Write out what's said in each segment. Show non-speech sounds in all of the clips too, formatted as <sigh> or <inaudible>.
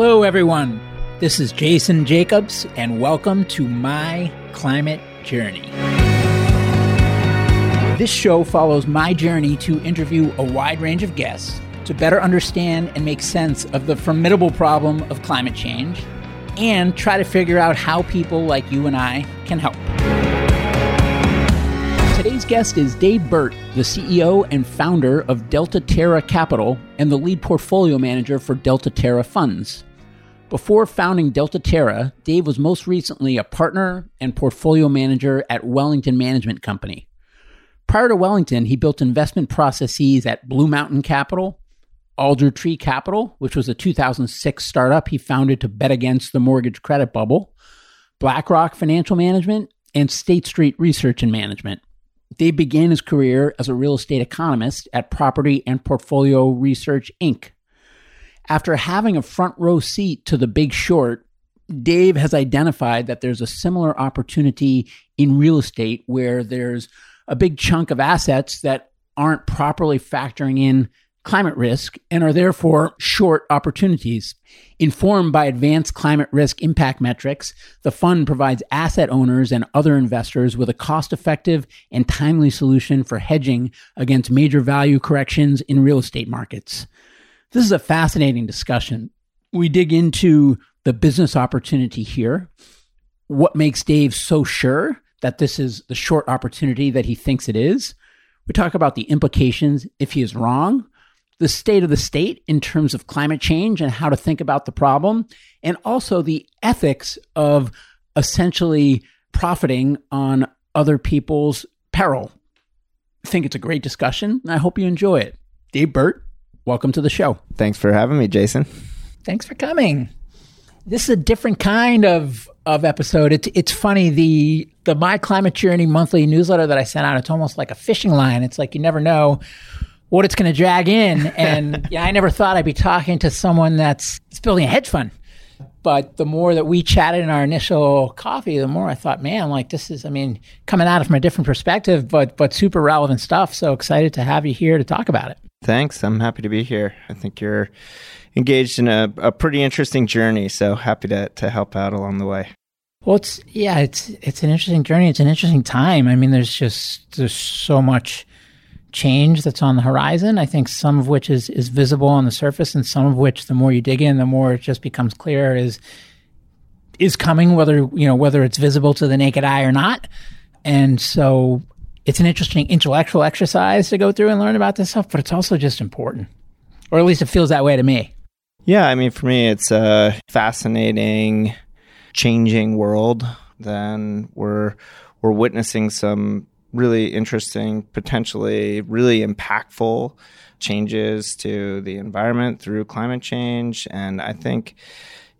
Hello, everyone. This is Jason Jacobs, and welcome to My Climate Journey. This show follows my journey to interview a wide range of guests to better understand and make sense of the formidable problem of climate change and try to figure out how people like you and I can help. Today's guest is Dave Burt, the CEO and founder of Delta Terra Capital and the lead portfolio manager for Delta Terra Funds. Before founding Delta Terra, Dave was most recently a partner and portfolio manager at Wellington Management Company. Prior to Wellington, he built investment processes at Blue Mountain Capital, Alder Tree Capital, which was a 2006 startup he founded to bet against the mortgage credit bubble, BlackRock Financial Management, and State Street Research and Management. Dave began his career as a real estate economist at Property and Portfolio Research Inc. After having a front row seat to the big short, Dave has identified that there's a similar opportunity in real estate where there's a big chunk of assets that aren't properly factoring in climate risk and are therefore short opportunities. Informed by advanced climate risk impact metrics, the fund provides asset owners and other investors with a cost effective and timely solution for hedging against major value corrections in real estate markets. This is a fascinating discussion. We dig into the business opportunity here, what makes Dave so sure that this is the short opportunity that he thinks it is. We talk about the implications if he is wrong the state of the state in terms of climate change and how to think about the problem, and also the ethics of essentially profiting on other people's peril. I think it's a great discussion, and I hope you enjoy it. Dave Burt, welcome to the show. Thanks for having me, Jason. Thanks for coming. This is a different kind of of episode. It's it's funny the the My Climate Journey monthly newsletter that I sent out. It's almost like a fishing line. It's like you never know what it's going to drag in. <laughs> And yeah, I never thought I'd be talking to someone that's, that's building a hedge fund. But the more that we chatted in our initial coffee, the more I thought, man, like this is, I mean, coming at it from a different perspective, but but super relevant stuff. So excited to have you here to talk about it. Thanks. I'm happy to be here. I think you're engaged in a, a pretty interesting journey. So happy to to help out along the way. Well, it's yeah, it's it's an interesting journey. It's an interesting time. I mean, there's just there's so much change that's on the horizon. I think some of which is is visible on the surface, and some of which, the more you dig in, the more it just becomes clear is is coming, whether you know whether it's visible to the naked eye or not. And so, it's an interesting intellectual exercise to go through and learn about this stuff, but it's also just important, or at least it feels that way to me. Yeah, I mean, for me, it's a fascinating, changing world. Then we're we're witnessing some really interesting, potentially really impactful changes to the environment through climate change. And I think,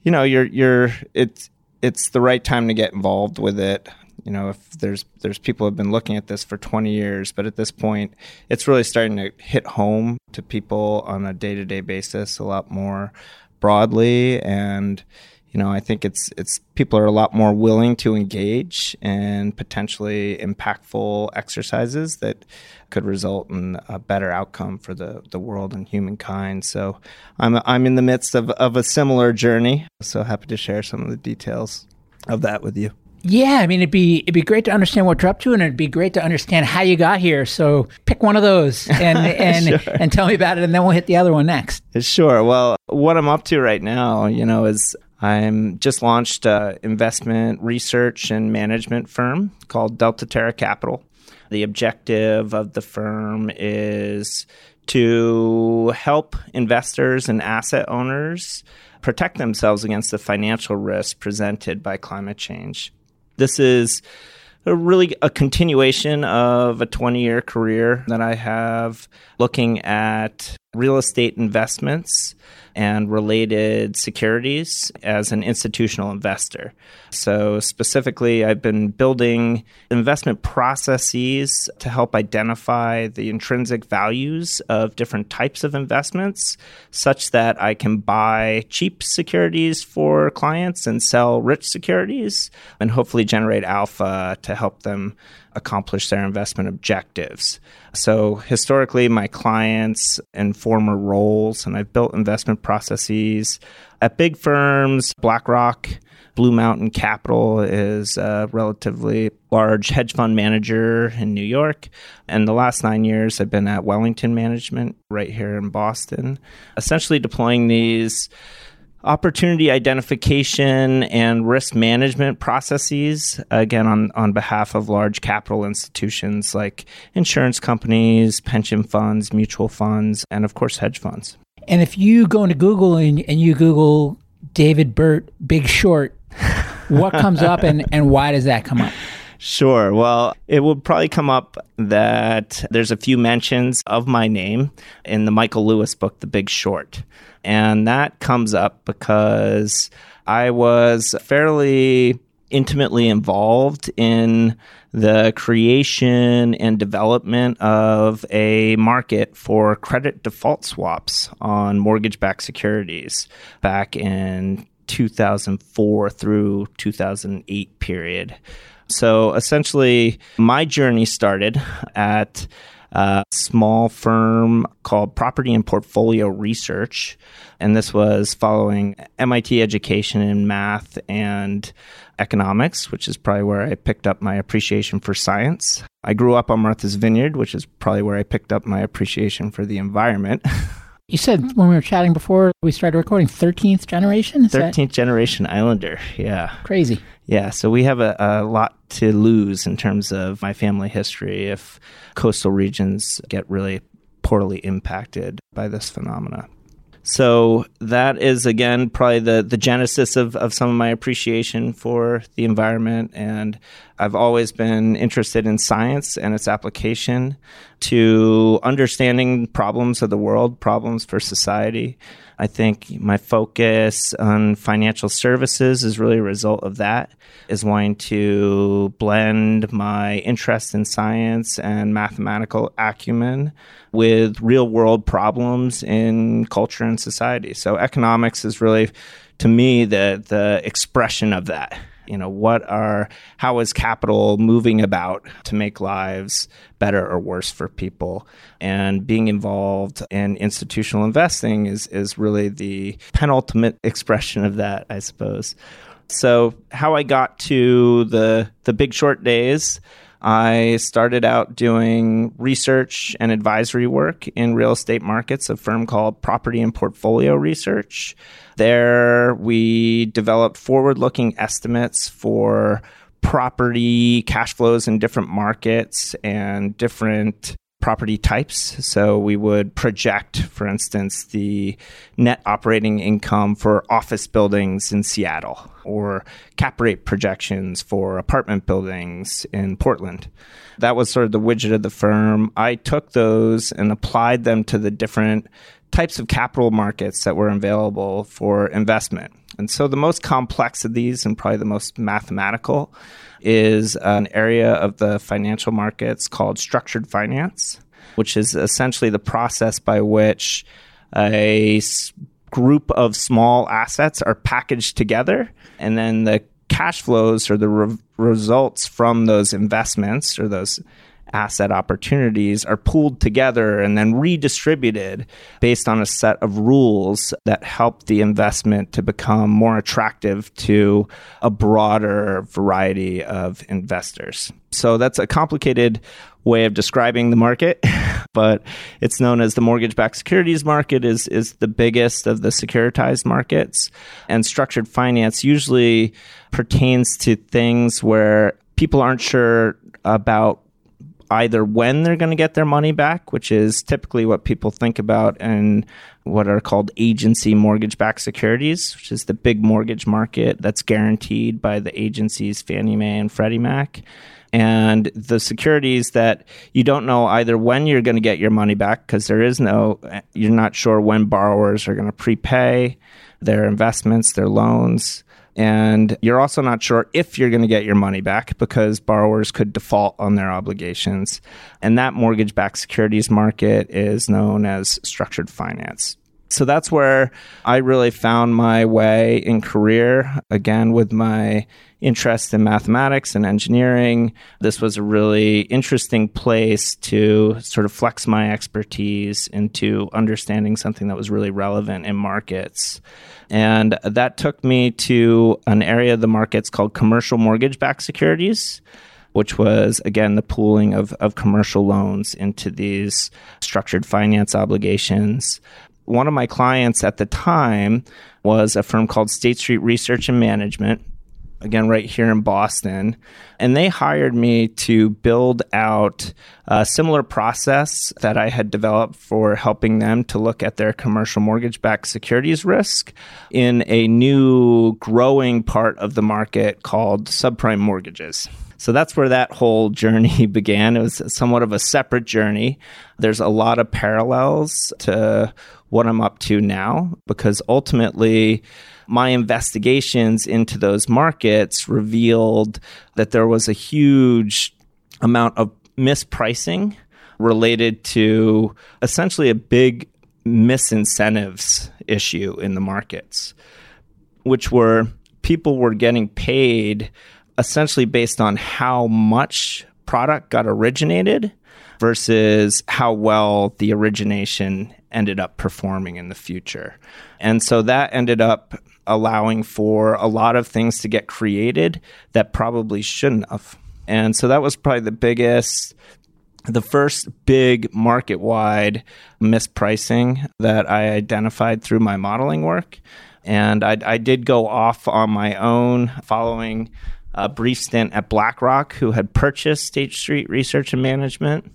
you know, you're you're it's it's the right time to get involved with it. You know, if there's there's people have been looking at this for 20 years, but at this point, it's really starting to hit home to people on a day to day basis a lot more broadly and you know, I think it's it's people are a lot more willing to engage in potentially impactful exercises that could result in a better outcome for the, the world and humankind. So I'm I'm in the midst of, of a similar journey. So happy to share some of the details of that with you. Yeah, I mean it'd be it'd be great to understand what you're up to, and it'd be great to understand how you got here. So pick one of those and <laughs> and sure. and tell me about it, and then we'll hit the other one next. Sure. Well, what I'm up to right now, you know, is I'm just launched an investment research and management firm called Delta Terra Capital. The objective of the firm is to help investors and asset owners protect themselves against the financial risk presented by climate change. This is a really a continuation of a 20 year career that I have looking at real estate investments and related securities as an institutional investor. So, specifically, I've been building investment processes to help identify the intrinsic values of different types of investments such that I can buy cheap securities for clients and sell rich securities and hopefully generate alpha to help them accomplish their investment objectives. So, historically, my clients and former roles, and I've built investment processes at big firms, BlackRock, Blue Mountain Capital is a relatively large hedge fund manager in New York. And the last nine years, I've been at Wellington Management right here in Boston, essentially deploying these opportunity identification and risk management processes again on, on behalf of large capital institutions like insurance companies pension funds mutual funds and of course hedge funds. And if you go into google and, and you google david burt big short what comes up and, and why does that come up Sure. Well, it will probably come up that there's a few mentions of my name in the Michael Lewis book, The Big Short. And that comes up because I was fairly intimately involved in the creation and development of a market for credit default swaps on mortgage backed securities back in 2004 through 2008 period. So essentially, my journey started at a small firm called Property and Portfolio Research. And this was following MIT education in math and economics, which is probably where I picked up my appreciation for science. I grew up on Martha's Vineyard, which is probably where I picked up my appreciation for the environment. <laughs> You said when we were chatting before we started recording, 13th generation? Is 13th that... generation Islander, yeah. Crazy. Yeah, so we have a, a, lot to lose in terms of my family history if coastal regions get really poorly impacted by this phenomena. So that is again probably the the genesis of, of some of my appreciation for the environment and I've always been interested in science and its application to understanding problems of the world, problems for society. I think my focus on financial services is really a result of that, is wanting to blend my interest in science and mathematical acumen with real world problems in culture and society. So economics is really to me the the expression of that you know what are how is capital moving about to make lives better or worse for people? And being involved in institutional investing is is really the penultimate <laughs> expression of that i suppose. So how i got to the the big short days I started out doing research and advisory work in real estate markets, a firm called Property and Portfolio Research. There, we developed forward looking estimates for property cash flows in different markets and different property types. So we would project, for instance, the net operating income for office buildings in Seattle or cap rate projections for apartment buildings in Portland. That was sort of the widget of the firm. I took those and applied them to the different types of capital markets that were available for investment. And so the most complex of these, and probably the most mathematical, is an area of the financial markets called structured finance, which is essentially the process by which a group of small assets are packaged together and then the cash flows or the re- results from those investments or those asset opportunities are pooled together and then redistributed based on a set of rules that help the investment to become more attractive to a broader variety of investors. So that's a complicated way of describing the market, <laughs> but it's known as the mortgage-backed securities market is is the biggest of the securitized markets and structured finance usually pertains to things where people aren't sure about either when they're going to get their money back, which is typically what people think about in what are called agency mortgage backed securities, which is the big mortgage market that's guaranteed by the agencies Fannie Mae and Freddie Mac. And the securities that you don't know either when you're going to get your money back because there is no, you're not sure when borrowers are going to prepay their investments, their loans and you're also not sure if you're going to get your money back because borrowers could default on their obligations. And that mortgage backed securities market is known as structured finance. So that's where I really found my way in career. Again, with my interest in mathematics and engineering, this was a really interesting place to sort of flex my expertise into understanding something that was really relevant in markets. And that took me to an area of the markets called commercial mortgage backed securities which was again the pooling of, of commercial loans into these structured finance obligations one of my clients at the time was a firm called State Street Research and Management, again, right here in Boston. And they hired me to build out a similar process that I had developed for helping them to look at their commercial mortgage backed securities risk in a new growing part of the market called subprime mortgages. So that's where that whole journey <laughs> began. It was somewhat of a separate journey. There's a lot of parallels to what I'm up to now because ultimately my investigations into those markets revealed that there was a huge amount of mispricing related to essentially a big misincentives issue in the markets, which were people were getting paid essentially based on how much product got originated versus how well the origination ended up performing in the future. And so that ended up allowing for a lot of things to get created that probably shouldn't have. And so that was probably the biggest the first big market wide mispricing that I identified through my modeling work. And I, I, did go off on my own following a brief stint at BlackRock, who had purchased State Street Research and Management,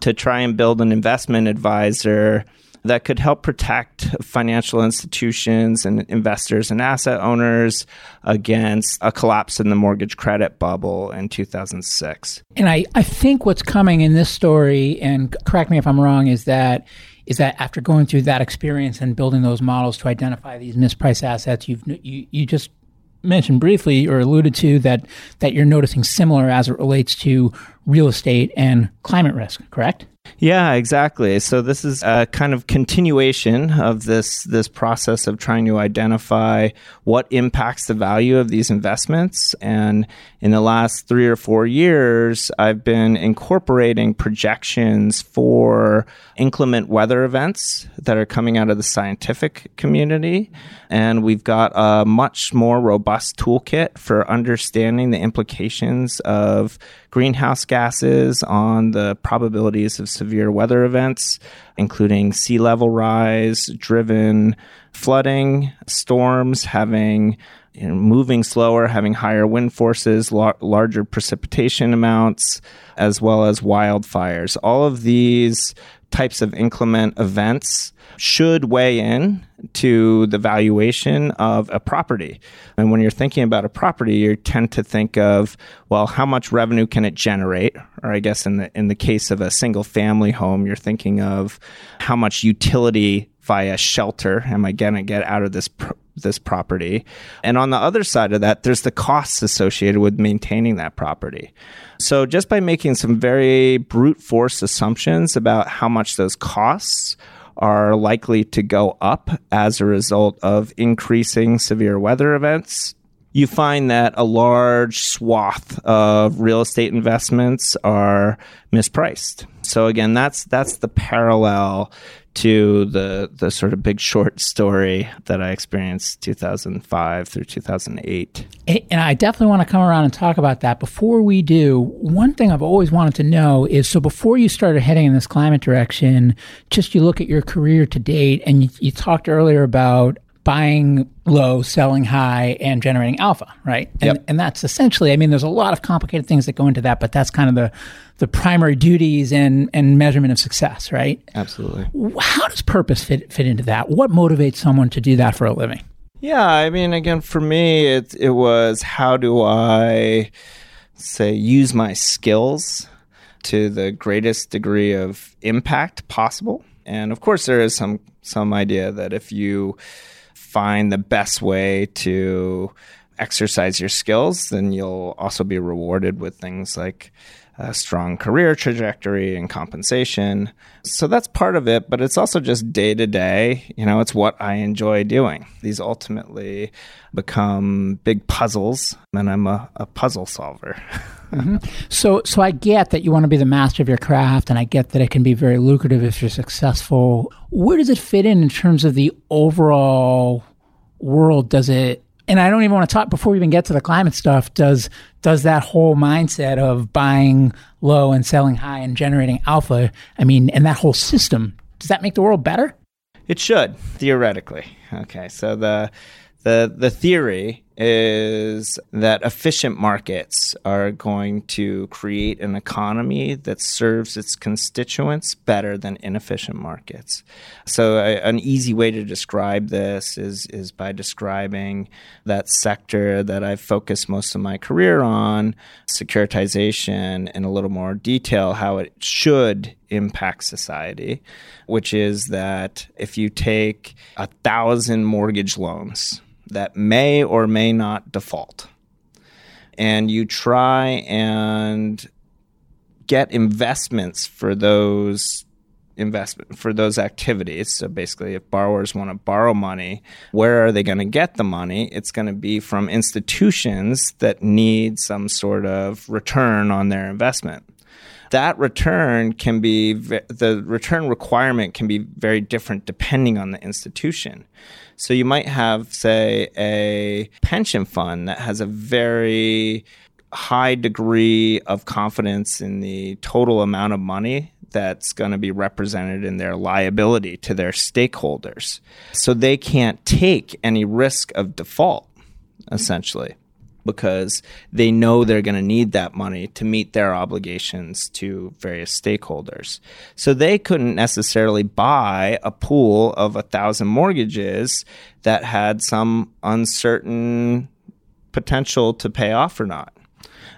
to try and build an investment advisor that could help protect financial institutions and investors and asset owners against a collapse in the mortgage credit bubble in 2006. And I, I think what's coming in this story, and correct me if I'm wrong, is that is that after going through that experience and building those models to identify these mispriced assets, you've you, you just mentioned briefly or alluded to that that you're noticing similar as it relates to real estate and climate risk, correct? Yeah, exactly. So this is a kind of continuation of this this process of trying to identify what impacts the value of these investments. And in the last three or four years, I've been incorporating projections for inclement weather events that are coming out of the scientific community. And we've got a much more robust toolkit for understanding the implications of greenhouse gases on the probabilities of severe weather events, including sea level rise, driven flooding, storms having you know, moving slower, having higher wind forces, lar- larger precipitation amounts, as well as wildfires. All of these types of inclement events should weigh in to the valuation of a property. And when you're thinking about a property, you tend to think of, well, how much revenue can it generate? Or I guess in the in the case of a single family home, you're thinking of how much utility via shelter am I going to get out of this this property? And on the other side of that, there's the costs associated with maintaining that property. So just by making some very brute force assumptions about how much those costs are likely to go up as a result of increasing severe weather events. You find that a large swath of real estate investments are mispriced. So again, that's that's the parallel to the the sort of big short story that I experienced 2005 through 2008. And I definitely want to come around and talk about that. Before we do, one thing I've always wanted to know is so before you started heading in this climate direction, just you look at your career to date, and you, you talked earlier about buying low, selling high, and generating alpha, right? And, yep. and that's essentially, I mean, there's a lot of complicated things that go into that, but that's kind of the, the primary duties and, and measurement of success, right? Absolutely. How does purpose fit, fit into that? What motivates someone to do that for a living? Yeah, I mean, again, for me, it, it was how do I say use my skills to the greatest degree of impact possible? And of course, there is some some idea that if you find the best way to exercise your skills, then you'll also be rewarded with things like a strong career trajectory and compensation. So that's part of it, but it's also just day to day. You know, it's what I enjoy doing. These ultimately become big puzzles, and I'm a, a puzzle solver. <laughs> mm-hmm. So, so I get that you want to be the master of your craft, and I get that it can be very lucrative if you're successful. Where does it fit in in terms of the overall world? Does it and I don't even want to talk before we even get to the climate stuff. Does does that whole mindset of buying low and selling high and generating alpha? I mean, and that whole system does that make the world better? It should theoretically. Okay, so the the the theory is that efficient markets are going to create an economy that serves its constituents better than inefficient markets. So, a, an easy way to describe this is, is by describing that sector that I've focused most of my career on, securitization, in a little more detail, how it should impact society, which is that if you take a thousand mortgage loans, that may or may not default. And you try and get investments for those investment for those activities. So basically if borrowers want to borrow money, where are they going to get the money? It's going to be from institutions that need some sort of return on their investment. That return can be the return requirement can be very different depending on the institution. So you might have, say, a pension fund that has a very high degree of confidence in the total amount of money that's going to be represented in their liability to their stakeholders. So they can't take any risk of default, essentially because they know they're going to need that money to meet their obligations to various stakeholders. So they couldn't necessarily buy a pool of a thousand mortgages that had some uncertain potential to pay off or not.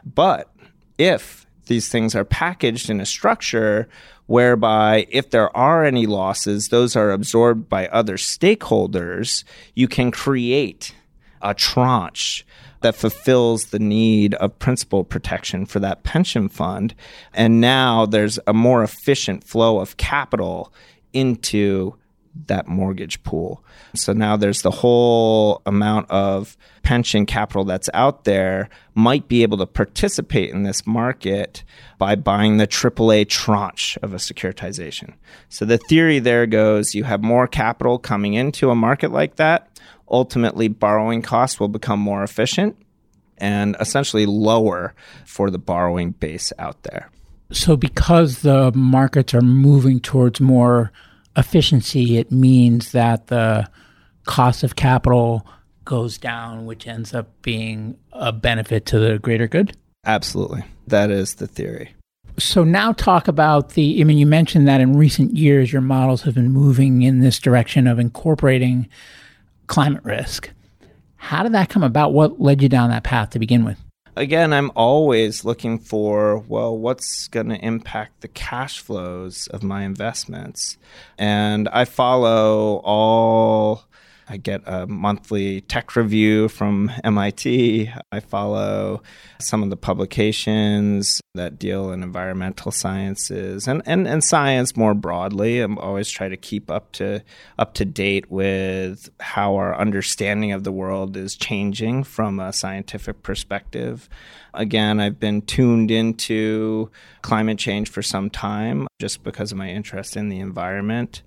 But if these things are packaged in a structure whereby if there are any losses, those are absorbed by other stakeholders, you can create a tranche that fulfills the need of principal protection for that pension fund. And now there's a more efficient flow of capital into that mortgage pool. So now there's the whole amount of pension capital that's out there might be able to participate in this market by buying the AAA tranche of a securitization. So the theory there goes you have more capital coming into a market like that ultimately borrowing costs will become more efficient and essentially lower for the borrowing base out there. So, because the markets are moving towards more efficiency, it means that the cost of capital goes down, which ends up being a benefit to the greater good? Absolutely. That is the theory. So now talk about the I mean you mentioned that in recent years your models have been moving in this direction of incorporating climate risk. How did that come about? What led you down that path to begin with? Again, I'm always looking for, well, what's going to impact the cash flows of my investments? And I follow all I get a monthly tech review from MIT. I follow some of the publications that deal in environmental sciences and, and, and science more broadly. I'm always try to keep up to up to date with how our understanding of the world is changing from a scientific perspective. Again, I've been tuned into climate change for some time just because of my interest in the environment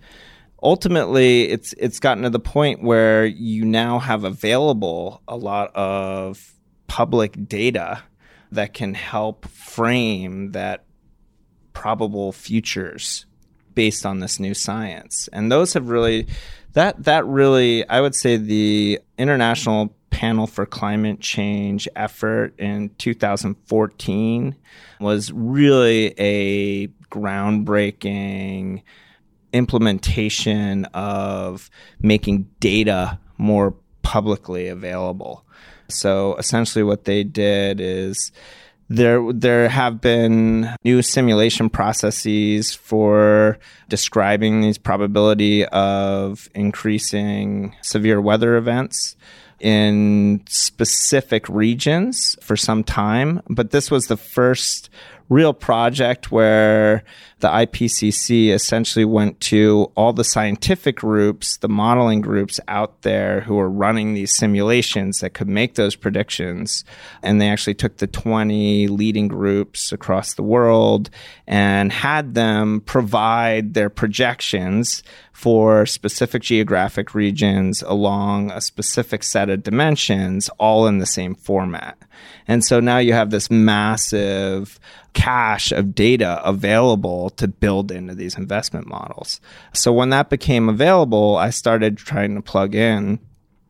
ultimately it's it's gotten to the point where you now have available a lot of public data that can help frame that probable futures based on this new science. And those have really that that really i would say the international panel for climate change effort in 2014 was really a groundbreaking implementation of making data more publicly available. So essentially, what they did is there there have been new simulation processes for describing these probability of increasing severe weather events in specific regions for some time, but this was the first real project where the IPCC essentially went to all the scientific groups, the modeling groups out there who were running these simulations that could make those predictions. And they actually took the 20 leading groups across the world and had them provide their projections for specific geographic regions along a specific set of dimensions, all in the same format. And so now you have this massive cache of data available to build into these investment models. So when that became available, I started trying to plug in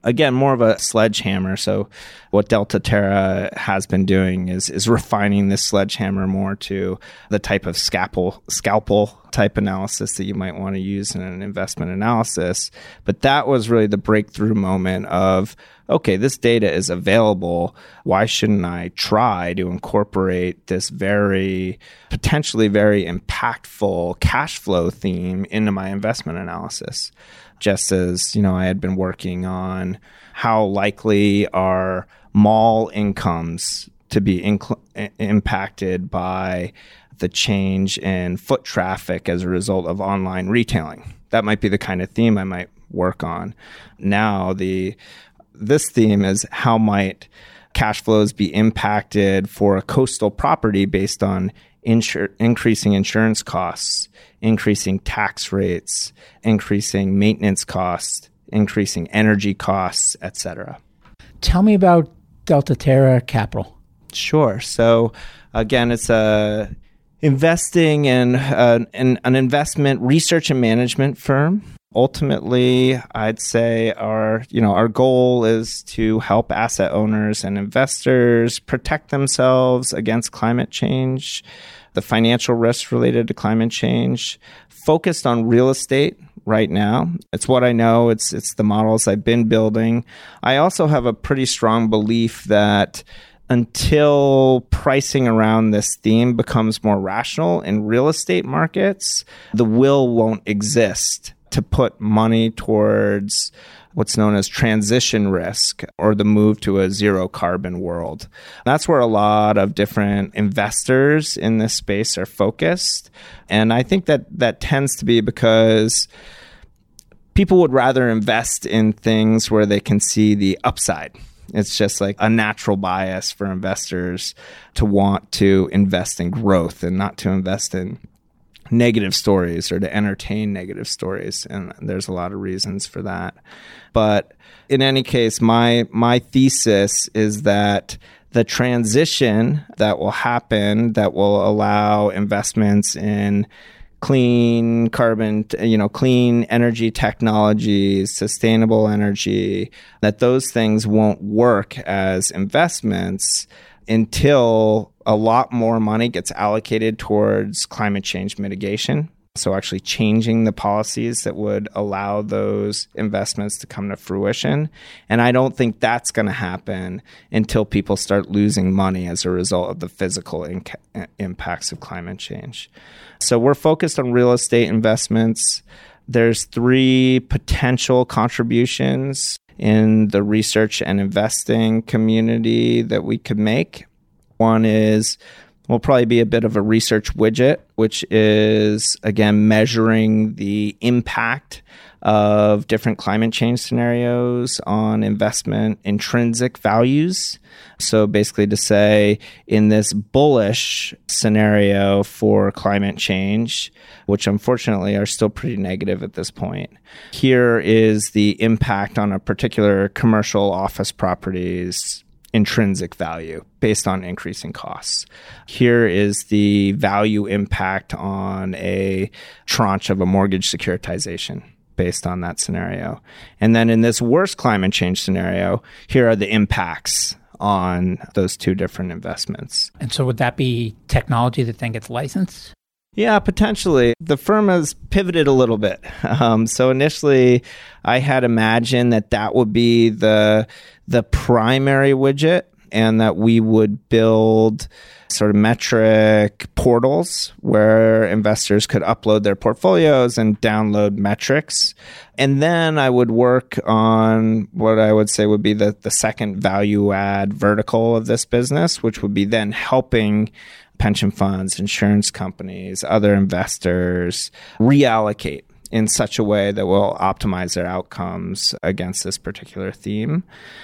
again more of a sledgehammer. So what delta terra has been doing is is refining this sledgehammer more to the type of scalpel scalpel type analysis that you might want to use in an investment analysis. But that was really the breakthrough moment of okay this data is available. Why shouldn't i try to incorporate this very potentially very impactful cash flow theme into my investment analysis just as you know I had been working on how likely are mall incomes to be inc- impacted by the change in foot traffic as a result of online retailing. That might be the kind of theme I might work on. Now the this theme is how might cash flows be impacted for a coastal property based on insur- increasing insurance costs, increasing tax rates, increasing maintenance costs, increasing energy costs, etc. Tell me about Delta Terra Capital. Sure. So again, it's a investing in, uh, in an investment research and management firm ultimately i'd say our you know our goal is to help asset owners and investors protect themselves against climate change the financial risks related to climate change focused on real estate right now. It's what i know. It's it's the models i've been building. I also have a pretty strong belief that until pricing around this theme becomes more rational in real estate markets, the will won't exist to put money towards what's known as transition risk or the move to a zero carbon world. That's where a lot of different investors in this space are focused. And I think that that tends to be because people would rather invest in things where they can see the upside. It's just like a natural bias for investors to want to invest in growth and not to invest in negative stories or to entertain negative stories and there's a lot of reasons for that. But in any case my my thesis is that the transition that will happen that will allow investments in clean carbon you know clean energy technologies sustainable energy that those things won't work as investments until a lot more money gets allocated towards climate change mitigation. So, actually changing the policies that would allow those investments to come to fruition. And I don't think that's going to happen until people start losing money as a result of the physical impacts of climate change. So, we're focused on real estate investments. There's three potential contributions in the research and investing community that we could make. One is will probably be a bit of a research widget, which is again measuring the impact of different climate change scenarios on investment intrinsic values. So basically, to say in this bullish scenario for climate change, which unfortunately are still pretty negative at this point, here is the impact on a particular commercial office properties intrinsic value based on increasing costs. Here is the value impact on a tranche of a mortgage securitization based on that scenario. And then in this worst climate change scenario, here are the impacts on those two different investments. And so would that be technology that then gets licensed? Yeah, potentially. The firm has pivoted a little bit. <laughs> Um, so initially, I had imagined that that would be the the primary widget and that we would build sort of metric portals where investors could upload their portfolios and download metrics. And then I would work on what I would say would be the, the second value add vertical of this business, which would be then helping pension funds, insurance companies, other investors reallocate in such a way that will optimize their outcomes against this particular theme.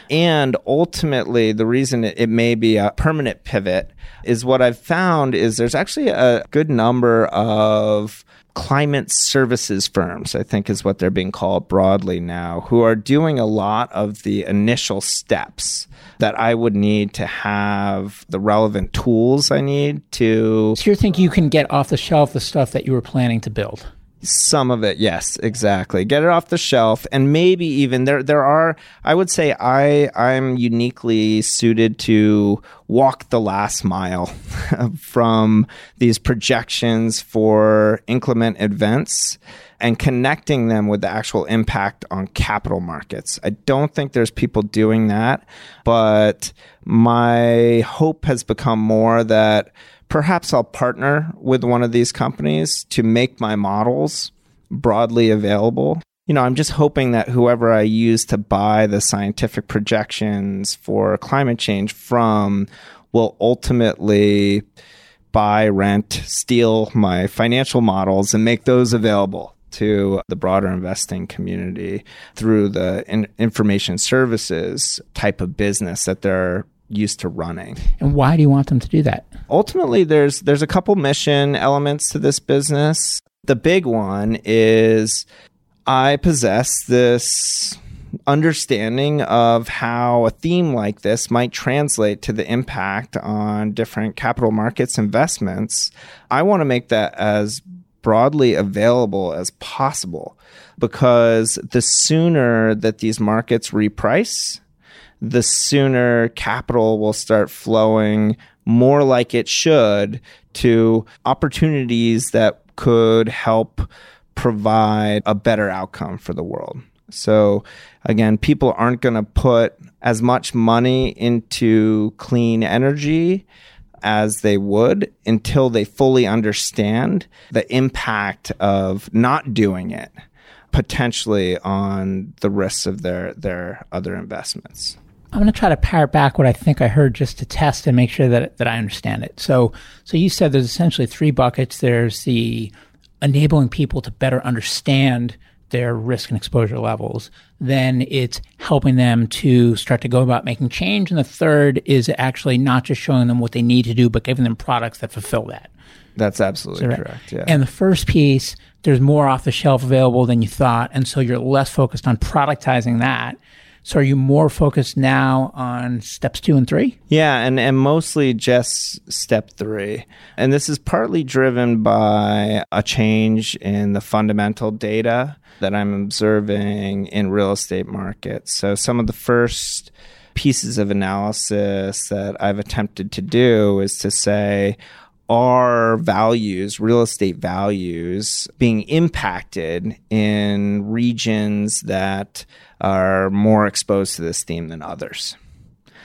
And ultimately, the reason it, may be a permanent pivot is what I've found is there's actually a good number of climate services firms, I think is what they're being called broadly now, who are doing a lot of the initial steps that I would need to have the relevant tools I need to. So you think you can get off the shelf the stuff that you were planning to build? Some of it, yes, exactly. Get it off the shelf, and maybe even there. There are, I would say, I I'm uniquely suited to walk the last mile <laughs> from these projections for inclement events and connecting them with the actual impact on capital markets. I don't think there's people doing that, but my hope has become more that perhaps I'll partner with one of these companies to make my models broadly available. You know, I'm just hoping that whoever I use to buy the scientific projections for climate change from will ultimately buy, rent, steal my financial models and make those available to the broader investing community through the in- information services type of business that they're used to running. And why do you want them to do that? Ultimately there's there's a couple mission elements to this business. The big one is I possess this understanding of how a theme like this might translate to the impact on different capital markets investments. I want to make that as broadly available as possible because the sooner that these markets reprice, the sooner capital will start flowing more like it should to opportunities that could help provide a better outcome for the world. So, again, people aren't going to put as much money into clean energy as they would until they fully understand the impact of not doing it potentially on the risks of their their other investments. I'm going to try to parrot back what I think I heard just to test and make sure that that I understand it. So, so you said there's essentially three buckets. There's the enabling people to better understand their risk and exposure levels. Then it's helping them to start to go about making change. And the third is actually not just showing them what they need to do, but giving them products that fulfill that. That's absolutely correct. Yeah. And the first piece, there's more off the shelf available than you thought. And so you're less focused on productizing that so are you more focused now on steps two and three? Yeah, and, and mostly just step three. And this is partly driven by a change in the fundamental data that I'm observing in real estate markets. So some of the first pieces of analysis that I've attempted to do is to say, are values, real estate values, being impacted in regions that are more exposed to this theme than others?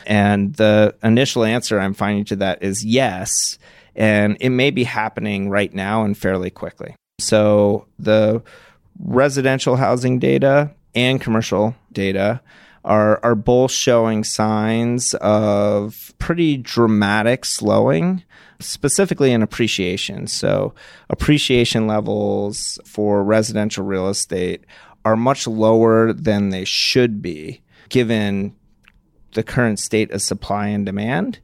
And the initial answer I'm finding to that is yes. And it may be happening right now and fairly quickly. So the residential housing data and commercial data are, are both showing signs of pretty dramatic slowing, specifically in appreciation. So, appreciation levels for residential real estate are much lower than they should be given the current state of supply and demand.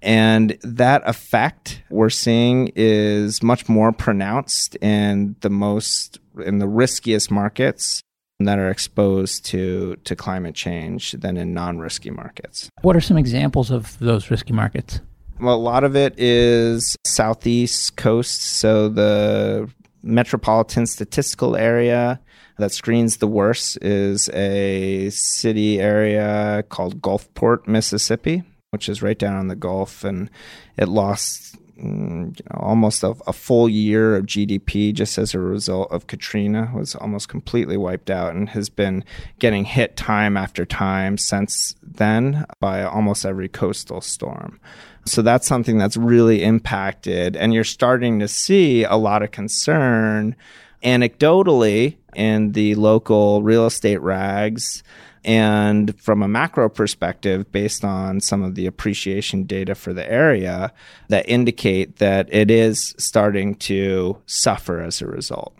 And that effect we're seeing is much more pronounced in the most, in the riskiest markets that are exposed to, to climate change than in non risky markets. What are some examples of those risky markets? Well, a lot of it is southeast coast. So the metropolitan statistical area that screens the worst is a city area called Gulfport, Mississippi, which is right down on the Gulf, and it lost mm, you know, almost a, a, full year of GDP just as a result of Katrina was almost completely wiped out and has been getting hit time after time since then by almost every coastal storm. So that's something that's really impacted. And you're starting to see a lot of concern anecdotally in the local real estate rags and from a macro perspective, based on some of the appreciation data for the area that indicate that it is starting to suffer as a result.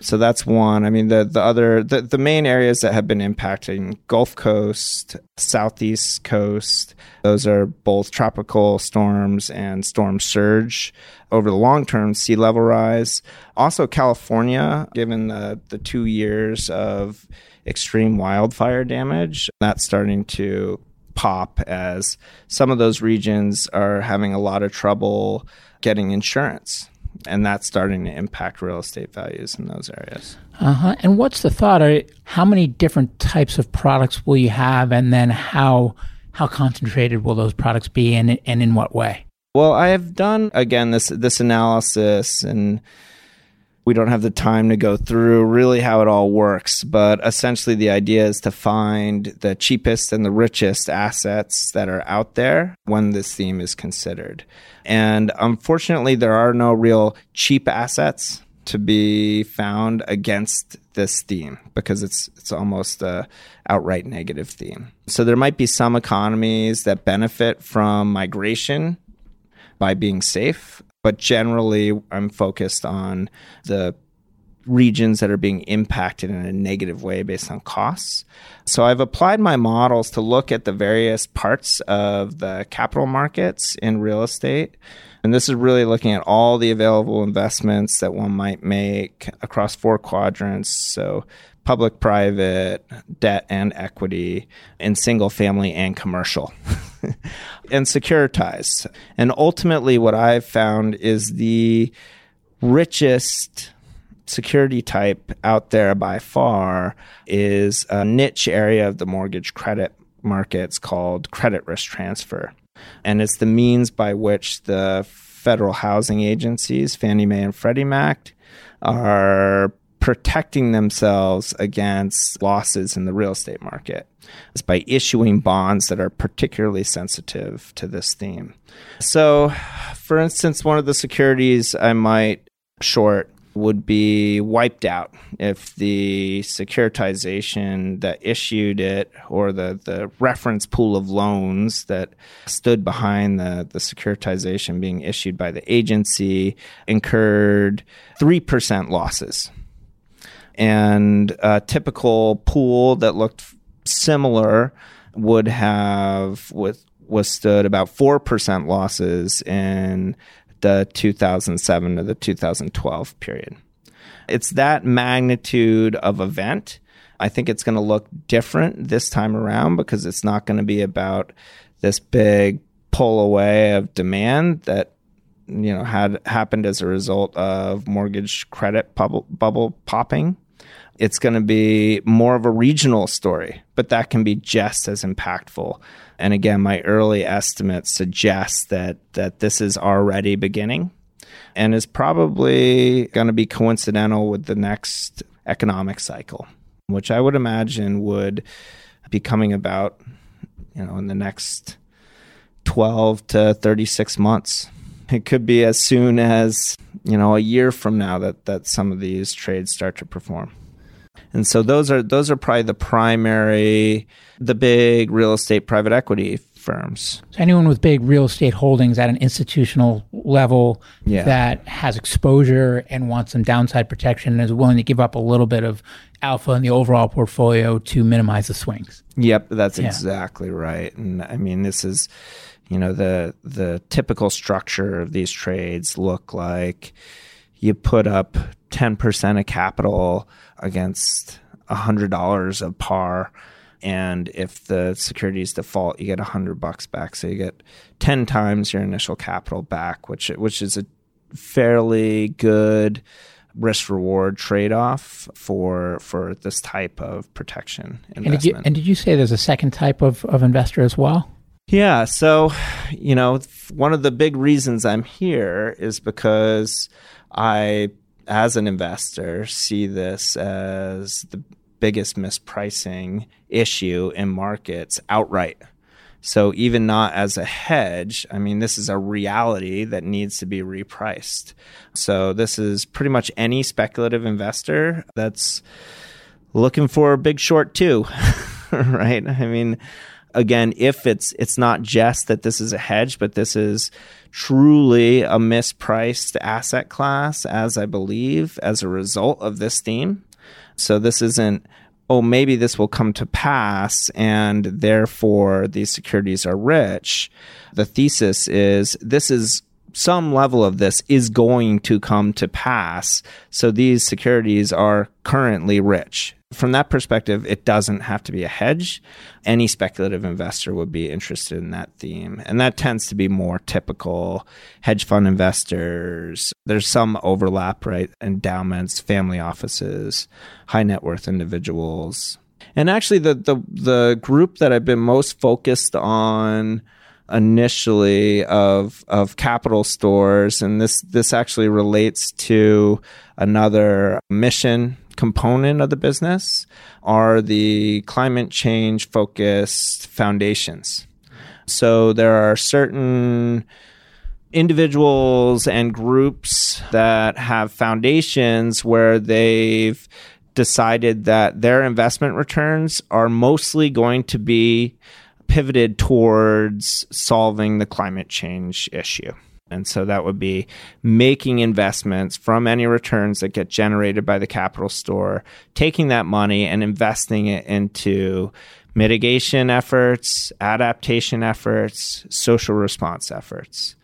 So that's one. I mean, the, the other, the, the main areas that have been impacting Gulf Coast, Southeast Coast, those are both tropical storms and storm surge. Over the long term, sea level rise. Also, California, given the, the two years of extreme wildfire damage, that's starting to pop as some of those regions are having a lot of trouble getting insurance and that's starting to impact real estate values in those areas. Uh-huh. And what's the thought? Are, how many different types of products will you have, and then how how concentrated will those products be, and and in what way? Well, I have done again this this analysis and we don't have the time to go through really how it all works, but essentially the idea is to find the cheapest and the richest assets that are out there when this theme is considered. And unfortunately, there are no real cheap assets to be found against this theme because it's it's almost a outright negative theme. So there might be some economies that benefit from migration by being safe but generally I'm focused on the regions that are being impacted in a negative way based on costs. So I've applied my models to look at the various parts of the capital markets in real estate. And this is really looking at all the available investments that one might make across four quadrants. So public, private, debt, and equity, in single family and commercial, <laughs> and securitized. And ultimately, what I've found is the richest security type out there by far is a niche area of the mortgage credit markets called credit risk transfer. And it's the means by which the federal housing agencies, Fannie Mae and Freddie Mac, are protecting themselves against losses in the real estate market is by issuing bonds that are particularly sensitive to this theme. So, for instance, one of the securities I might short would be wiped out if the securitization that issued it or the, the reference pool of loans that stood behind the, the securitization being issued by the agency incurred 3% losses and a typical pool that looked similar would have with withstood about 4% losses in the 2007 to the 2012 period. It's that magnitude of event. I think it's going to look different this time around because it's not going to be about this big pull away of demand that you know had happened as a result of mortgage credit bubble, bubble popping it's going to be more of a regional story, but that can be just as impactful. And again, my early estimates suggest that that this is already beginning and is probably going to be coincidental with the next economic cycle, which I would imagine would be coming about, you know, in the next 12 to 36 months. It could be as soon as, you know, a year from now that that some of these trades start to perform. And so those are those are probably the primary the big real estate private equity firms. So anyone with big real estate holdings at an institutional level yeah. that has exposure and wants some downside protection and is willing to give up a little bit of alpha in the overall portfolio to minimize the swings. Yep, that's yeah. exactly right. And I mean this is you know the the typical structure of these trades look like you put up 10% of capital against $100 of par and if the securities default you get 100 bucks back so you get 10 times your initial capital back which which is a fairly good risk reward trade off for for this type of protection investment. And did you and did you say there's a second type of, of investor as well? Yeah, so you know, one of the big reasons I'm here is because I as an investor see this as the biggest mispricing issue in markets outright. So even not as a hedge, I mean, this is a reality that needs to be repriced. So this is pretty much any speculative investor that's looking for a big short too, <laughs> right? I mean, again, if it's it's not just that this is a hedge, but this is truly a mispriced asset class, as I believe, as a result of this theme. So this isn't, oh, maybe this will come to pass and therefore these securities are rich. The thesis is this is some level of this is going to come to pass. So these securities are currently rich from that perspective, it doesn't have to be a hedge. Any speculative investor would be interested in that theme. And that tends to be more typical hedge fund investors. There's some overlap, right? Endowments, family offices, high net worth individuals. And actually the the the group that I've been most focused on initially of of capital stores and this this actually relates to another mission component of the business are the climate change focused foundations. So there are certain individuals and groups that have foundations where they've decided that their investment returns are mostly going to be pivoted towards solving the climate change issue. And so that would be making investments from any returns that get generated by the capital store, taking that money and investing it into mitigation efforts, adaptation efforts, social response efforts.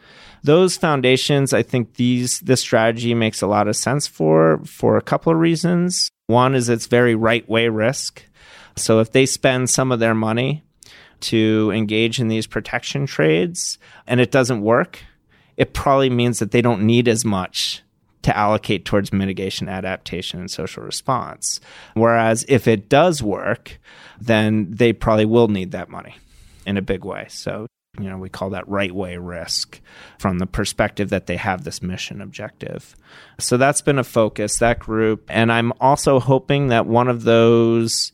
Those foundations, I think these this strategy makes a lot of sense for for a couple of reasons. One is it's very right way risk. So if they spend some of their money to engage in these protection trades and it doesn't work, it probably means that they don't need as much to allocate towards mitigation, adaptation, and social response. Whereas if it does work, then they probably will need that money in a big way. So, you know, we call that right way risk from the perspective that they have this mission objective. So that's been a focus, that group. And I'm also hoping that one of those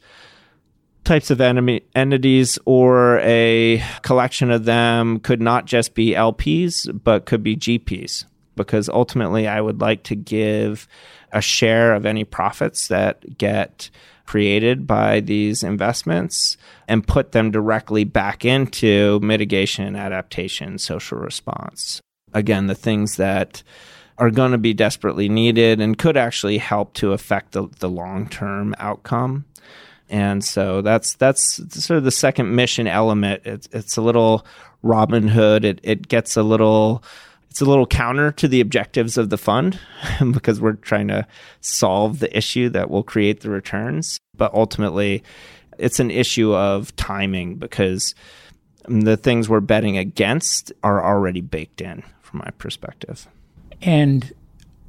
types of enemy, entities or a collection of them could not just be LPs, but could be GPs. Because ultimately, I would like to give a share of any profits that get created by these investments and put them directly back into mitigation, adaptation, social response. Again, the things that are going to be desperately needed and could actually help to affect the, the long term outcome and so that's that's sort of the second mission element. It's it's a little Robin Hood. It it gets a little it's a little counter to the objectives of the fund <laughs> because we're trying to solve the issue that will create the returns. But ultimately, it's an issue of timing because the things we're betting against are already baked in from my perspective. And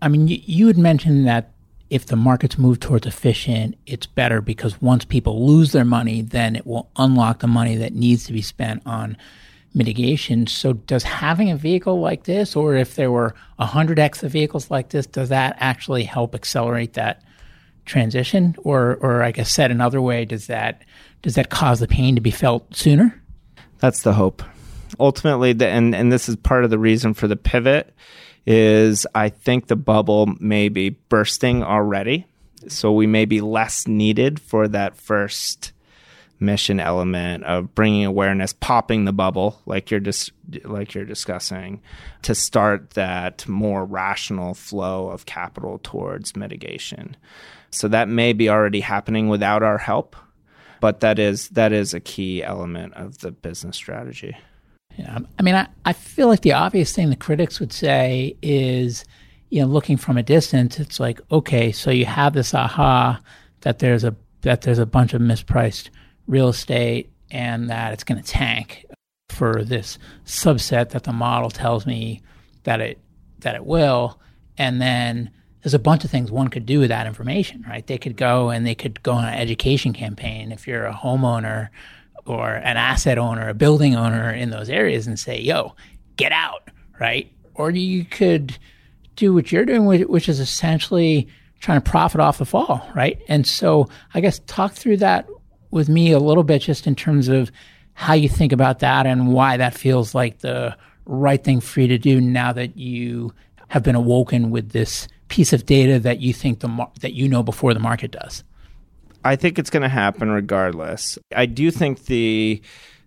I mean, you, you had mentioned that if the markets move towards efficient, it's better because once people lose their money, then it will unlock the money that needs to be spent on mitigation. So, does having a vehicle like this, or if there were 100x of vehicles like this, does that actually help accelerate that transition? Or, or I guess said another way, does that does that cause the pain to be felt sooner? That's the hope. Ultimately, the, and and this is part of the reason for the pivot is I think the bubble may be bursting already. So we may be less needed for that first mission element of bringing awareness, popping the bubble, like you're just like you're discussing, to start that more rational flow of capital towards mitigation. So that may be already happening without our help, but that is that is a key element of the business strategy. Yeah, I mean, I, I feel like the obvious thing the critics would say is, you know, looking from a distance, it's like, okay, so you have this aha that there's a that there's a bunch of mispriced real estate and that it's going to tank for this subset that the model tells me that it that it will, and then there's a bunch of things one could do with that information, right? They could go and they could go on an education campaign. If you're a homeowner or an asset owner, a building owner in those areas and say, yo, get out, right? Or you could do what you're doing, which is essentially trying to profit off the fall, right? And so I guess talk through that with me a little bit just in terms of how you think about that and why that feels like the right thing for you to do now that you have been awoken with this piece of data that you think the mar- that you know before the market does. I think it's going to happen regardless. I do think the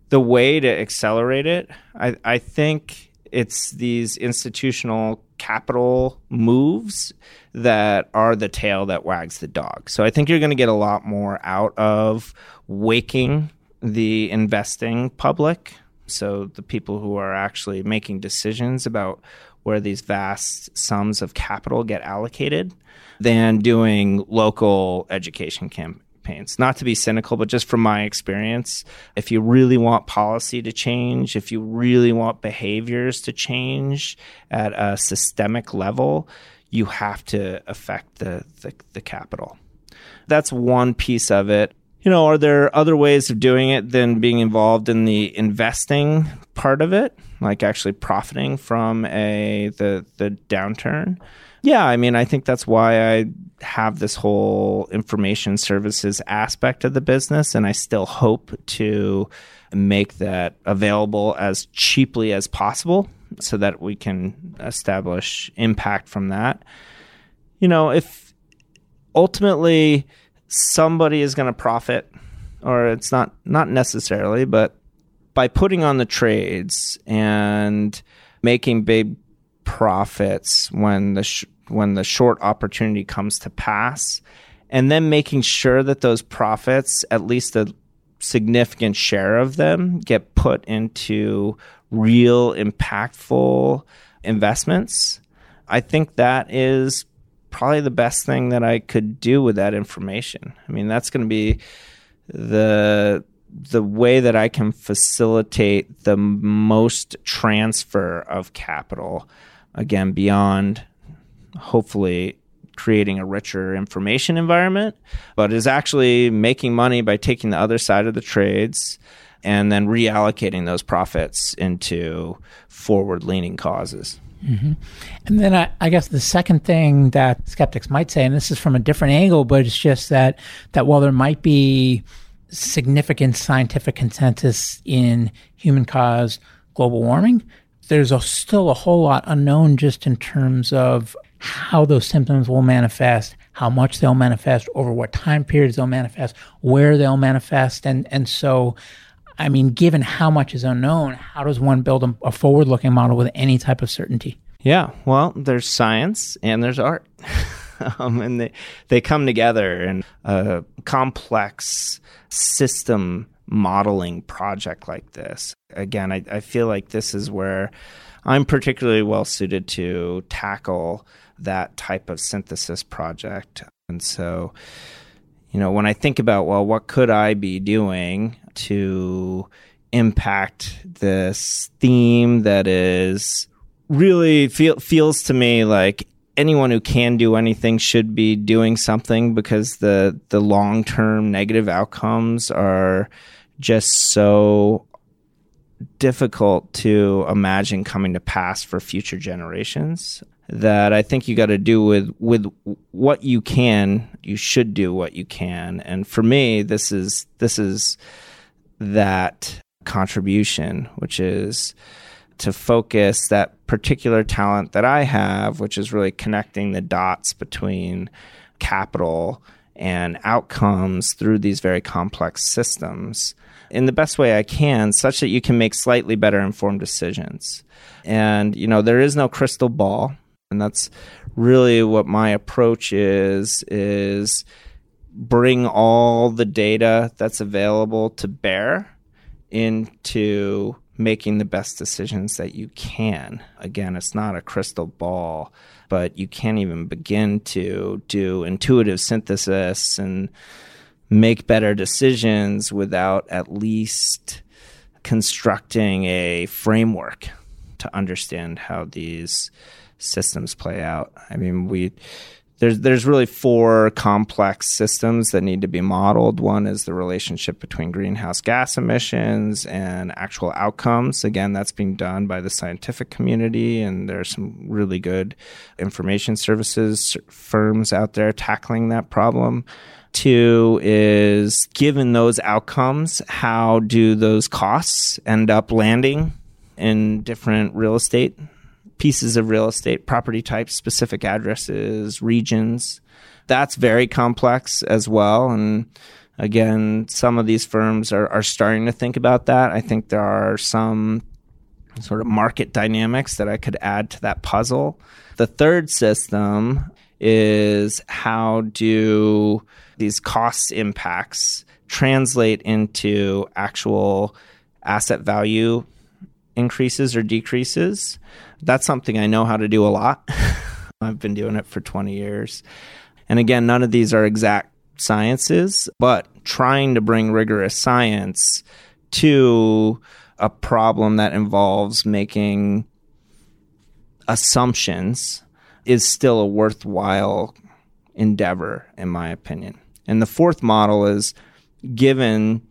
the way to accelerate it, I, I think it's these institutional capital moves that are the tail that wags the dog. So I think you're going to get a lot more out of waking the investing public. So the people who are actually making decisions about where these vast sums of capital get allocated than doing local education camp- Not to be cynical, but just from my experience, if you really want policy to change, if you really want behaviors to change at a systemic level, you have to affect the, the, the capital. That's one piece of it. You know, are there other ways of doing it than being involved in the investing part of it, like actually profiting from a the the downturn? Yeah, I mean, I think that's why I have this whole information services aspect of the business, and I still hope to make that available as cheaply as possible so that we can establish impact from that. You know, if ultimately somebody is going to profit, or it's not not necessarily, but by putting on the trades and making big profits when the sh- when the short opportunity comes to pass, and then making sure that those profits, at least a significant share of them, get put into real impactful investments. I think that is probably the best thing that I could do with that information. I mean, that's going to be the the way that I can facilitate the most transfer of capital again beyond hopefully creating a richer information environment, but is actually making money by taking the other side of the trades and then reallocating those profits into forward leaning causes. Mm-hmm. And then I, I, guess the second thing that skeptics might say, and this is from a different angle, but it's just that that while there might be significant scientific consensus in human caused global warming, there's a, still a whole lot unknown just in terms of how those symptoms will manifest, how much they'll manifest, over what time periods they'll manifest, where they'll manifest, and and so, I mean, given how much is unknown, how does one build a, a forward-looking model with any type of certainty? Yeah, well, there's science and there's art, <laughs> um, and they they come together in a complex system modeling project like this. Again, I, I feel like this is where I'm particularly well suited to tackle that type of synthesis project. And so, you know, when I think about, well, what could I be doing to impact this theme that is really feel, feels to me like anyone who can do anything should be doing something because the the long term negative outcomes are just so difficult to imagine coming to pass for future generations that I think you got to do with with what you can. You should do what you can, and for me, this is this is that contribution, which is to focus that particular talent that I have, which is really connecting the dots between capital and outcomes through these very complex systems in the best way I can, such that you can make slightly better informed decisions. And, you know, there is no crystal ball. And that's really what my approach is, is bring all the data that's available to bear into making the best decisions that you can. Again, it's not a crystal ball, but you can't even begin to do intuitive synthesis and make better decisions without at least constructing a framework to understand how these systems play out. I mean, we there's there's really four complex systems that need to be modeled. One is the relationship between greenhouse gas emissions and actual outcomes. Again, that's being done by the scientific community, and there's some really good information services firms out there tackling that problem. Two is given those outcomes, how do those costs end up landing in different real estate pieces of real estate, property types, specific addresses, regions. That's very complex as well. And again, some of these firms are, are starting to think about that. I think there are some sort of market dynamics that I could add to that puzzle. The third system is how do these cost impacts translate into actual asset value increases or decreases. That's something I know how to do a lot. <laughs> I've been doing it for 20 years. And again, none of these are exact sciences, but trying to bring rigorous science to a problem that involves making assumptions is still a worthwhile endeavor, in my opinion. And the fourth model is given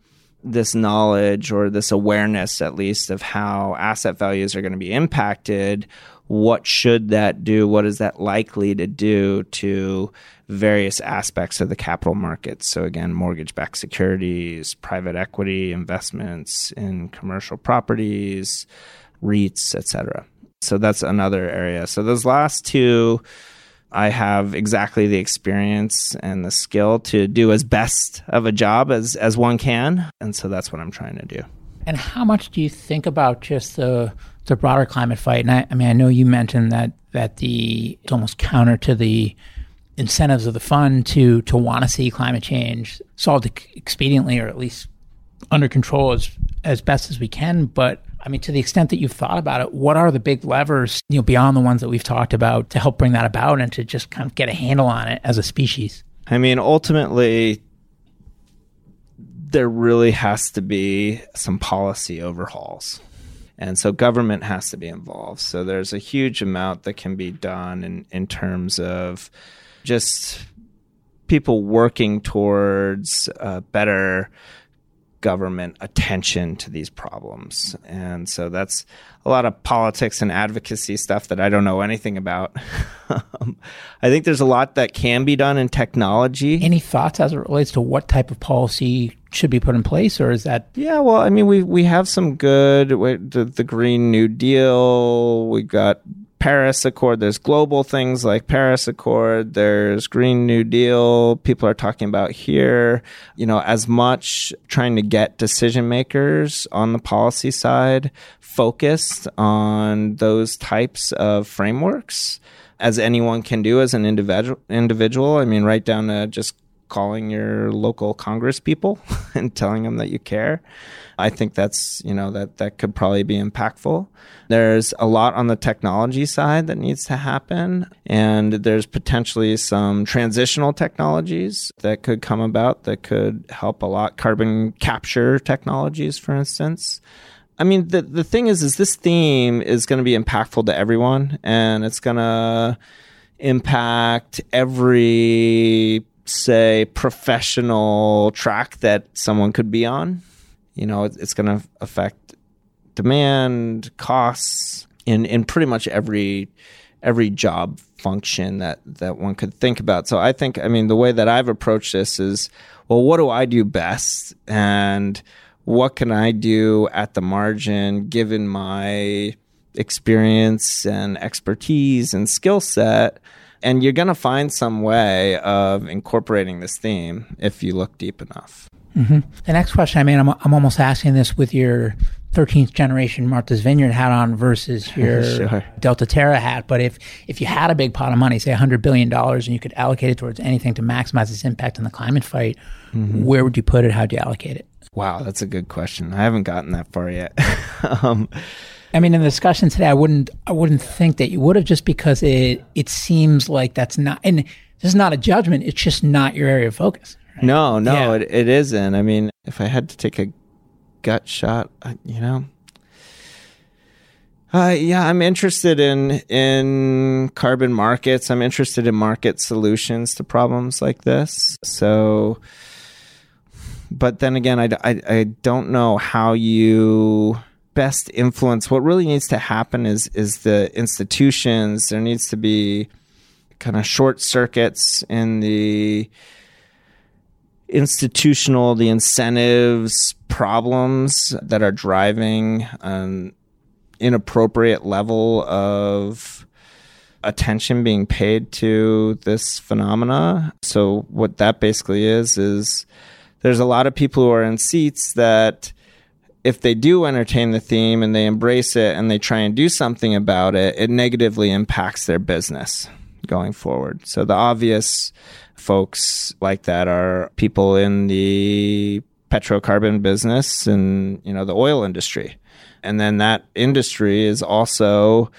this knowledge or this awareness, at least, of how asset values are going to be impacted, what should that do? What is that likely to do to various aspects of the capital markets? So, again, mortgage backed securities, private equity investments in commercial properties, REITs, etc. So, that's another area. So, those last two I have exactly the experience and the skill to do as best of a job as, as one can. And so that's what I'm trying to do. And how much do you think about just the the broader climate fight? And I, I mean, I know you mentioned that that the it's almost counter to the incentives of the fund to to want to see climate change solved expediently or at least under control as as best as we can. But I mean, to the extent that you've thought about it, what are the big levers, you know, beyond the ones that we've talked about to help bring that about and to just kind of get a handle on it as a species? I mean, ultimately, there really has to be some policy overhauls. And so government has to be involved. So there's a huge amount that can be done in, in terms of just people working towards a better government attention to these problems. And so that's a lot of politics and advocacy stuff that I don't know anything about. um, <laughs> I think there's a lot that can be done in technology. Any thoughts as it relates to what type of policy should be put in place, or is that? Yeah, well, I mean, we we have some good the, the Green New Deal. We got Paris Accord. There's global things like Paris Accord. There's Green New Deal. People are talking about here, you know, as much trying to get decision makers on the policy side focused on those types of frameworks as anyone can do as an individual. Individual. I mean, right down to just calling your local Congress people <laughs> and telling them that you care. I think that's, you know, that, that could probably be impactful. There's a lot on the technology side that needs to happen. And there's potentially some transitional technologies that could come about that could help a lot. Carbon capture technologies, for instance. I mean, the, the thing is, is this theme is going to be impactful to everyone and it's going to impact every say professional track that someone could be on you know, it's going to affect demand, costs in in pretty much every every job function that that one could think about. So I think, I mean, the way that I've approached this is, well, what do I do best, and what can I do at the margin, given my experience and expertise and skill set. And you're going to find some way of incorporating this theme if you look deep enough. Mm-hmm. The next question, I mean, I'm, I'm almost asking this with your 13th generation Martha's Vineyard hat on versus <laughs> your sure. Delta Terra hat. But if, if you had a big pot of money, say $100 billion, and you could allocate it towards anything to maximize its impact on the climate fight, mm-hmm. where would you put it? How'd you allocate it? Wow, that's a good question. I haven't gotten that far yet. <laughs> um, I mean, in the discussion today, I wouldn't, I wouldn't think that you would have, just because it, it seems like that's not, and this is not a judgment. It's just not your area of focus. No, no, yeah. it, it isn't. I mean, if I had to take a gut shot, you know, Uh, yeah, I'm interested in in carbon markets. I'm interested in market solutions to problems like this. So, but then again, I, I, I don't know how you best influence. What really needs to happen is is the institutions. There needs to be kind of short circuits in the institutional, the incentives, problems that are driving an inappropriate level of attention being paid to this phenomena. So what that basically is is there's a lot of people who are in seats that if they do entertain the theme and they embrace it and they try and do something about it, it negatively impacts their business going forward. So the obvious folks like that are people in the petrocarbon business and you know the oil industry. And then that industry is also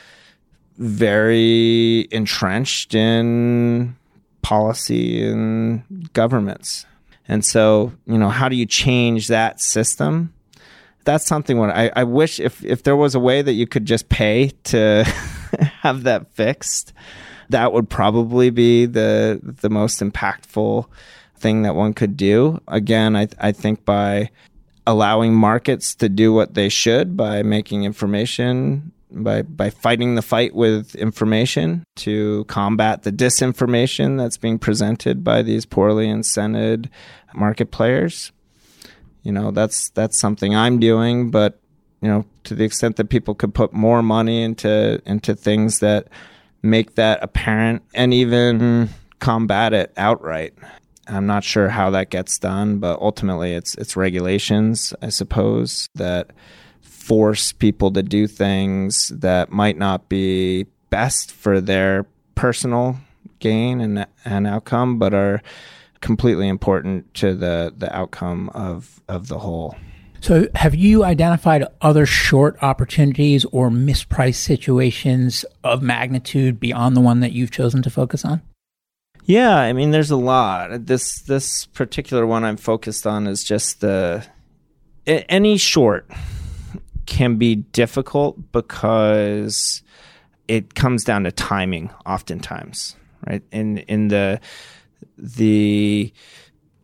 very entrenched in policy and governments. And so, you know, how do you change that system? That's something when I, I wish if, if there was a way that you could just pay to <laughs> have that fixed that would probably be the the most impactful thing that one could do. Again, I I think by allowing markets to do what they should by making information by by fighting the fight with information to combat the disinformation that's being presented by these poorly incented market players. You know, that's that's something I'm doing, but you know, to the extent that people could put more money into into things that make that apparent and even combat it outright. I'm not sure how that gets done, but ultimately it's it's regulations, I suppose, that force people to do things that might not be best for their personal gain and and outcome, but are completely important to the the outcome of of the whole. So, have you identified other short opportunities or mispriced situations of magnitude beyond the one that you've chosen to focus on? Yeah, I mean, there's a lot. This this particular one I'm focused on is just the any short can be difficult because it comes down to timing oftentimes, right? In in the the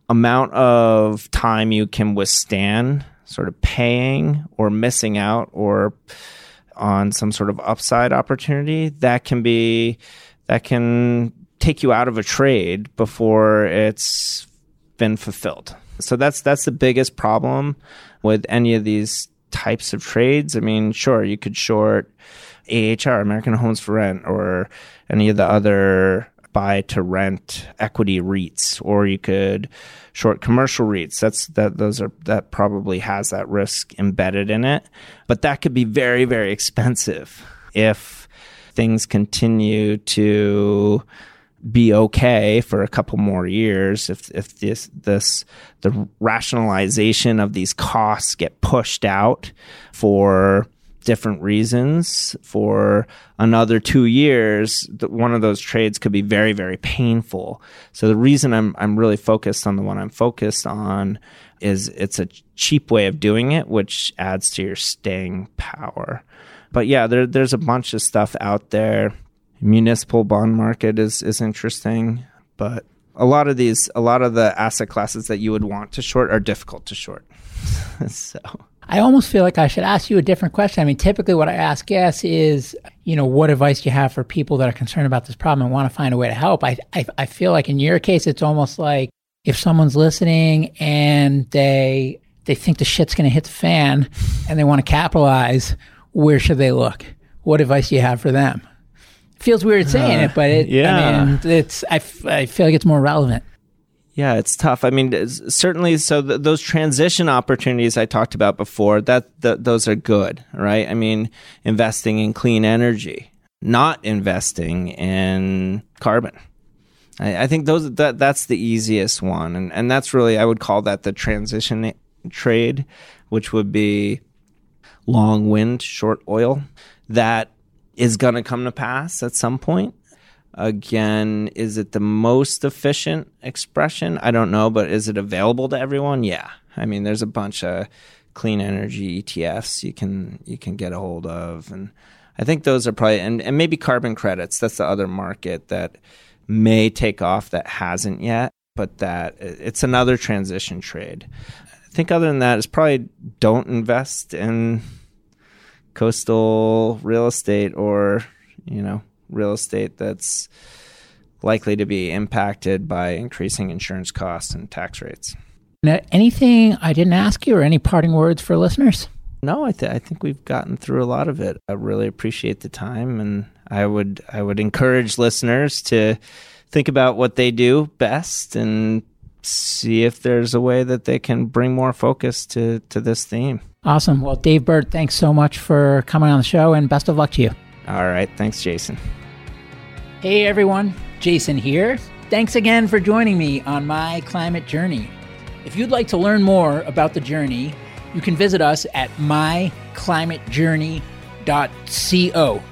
amount of time you can withstand sort of paying or missing out or on some sort of upside opportunity that can be that can take you out of a trade before it's been fulfilled. So that's that's the biggest problem with any of these types of trades. I mean, sure, you could short AHR, American Homes for Rent, or any of the other buy to rent equity REITs, or you could short commercial REITs. That's that those are that probably has that risk embedded in it. But that could be very, very expensive if things continue to be okay for a couple more years if if this this the rationalization of these costs get pushed out for different reasons for another two years, one of those trades could be very, very painful. So the reason I'm I'm really focused on the one I'm focused on is it's a cheap way of doing it, which adds to your staying power. But yeah, there there's a bunch of stuff out there. Municipal bond market is is interesting, but a lot of these a lot of the asset classes that you would want to short are difficult to short. <laughs> so I almost feel like I should ask you a different question. I mean, typically what I ask guests is, you know, what advice do you have for people that are concerned about this problem and want to find a way to help? I, I, I feel like in your case, it's almost like if someone's listening and they, they think the shit's going to hit the fan and they want to capitalize, where should they look? What advice do you have for them? Feels weird saying uh, it, but it, yeah. I mean, it's, I, f- I feel like it's more relevant. Yeah, it's tough. I mean, certainly. So th- those transition opportunities I talked about before, that th- those are good, right? I mean, investing in clean energy, not investing in carbon. I, I think those that that's the easiest one, and and that's really I would call that the transition trade, which would be long wind, short oil. That is going to come to pass at some point. Again, is it the most efficient expression? I don't know, but is it available to everyone? Yeah. I mean, there's a bunch of clean energy ETFs you can you can get a hold of, and I think those are probably, and, and maybe carbon credits. That's the other market that may take off that hasn't yet, but that it's another transition trade. I think other than that, it's probably don't invest in coastal real estate or, you know, real estate that's likely to be impacted by increasing insurance costs and tax rates. Now, anything I didn't ask you or any parting words for listeners? No, I, th- I think we've gotten through a lot of it. I really appreciate the time, and I would I would encourage listeners to think about what they do best and see if there's a way that they can bring more focus to to this theme. Awesome. Well, Dave Burt, thanks so much for coming on the show, and best of luck to you. All right, thanks, Jason. Hey everyone, Jason here. Thanks again for joining me on my climate journey. If you'd like to learn more about the journey, you can visit us at myclimatejourney.co.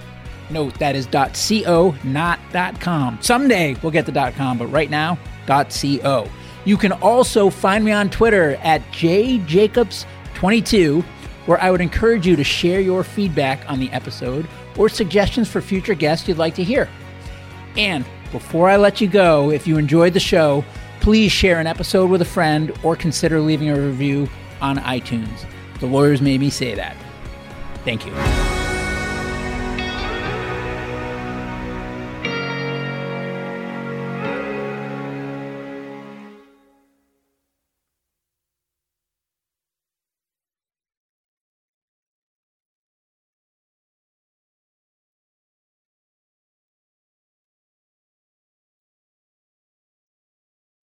Note that is .co, not .com. Someday we'll get the .com, but right now .co. You can also find me on Twitter at jjacobs22, where I would encourage you to share your feedback on the episode or suggestions for future guests you'd like to hear. And before I let you go, if you enjoyed the show, please share an episode with a friend or consider leaving a review on iTunes. The lawyers made me say that. Thank you.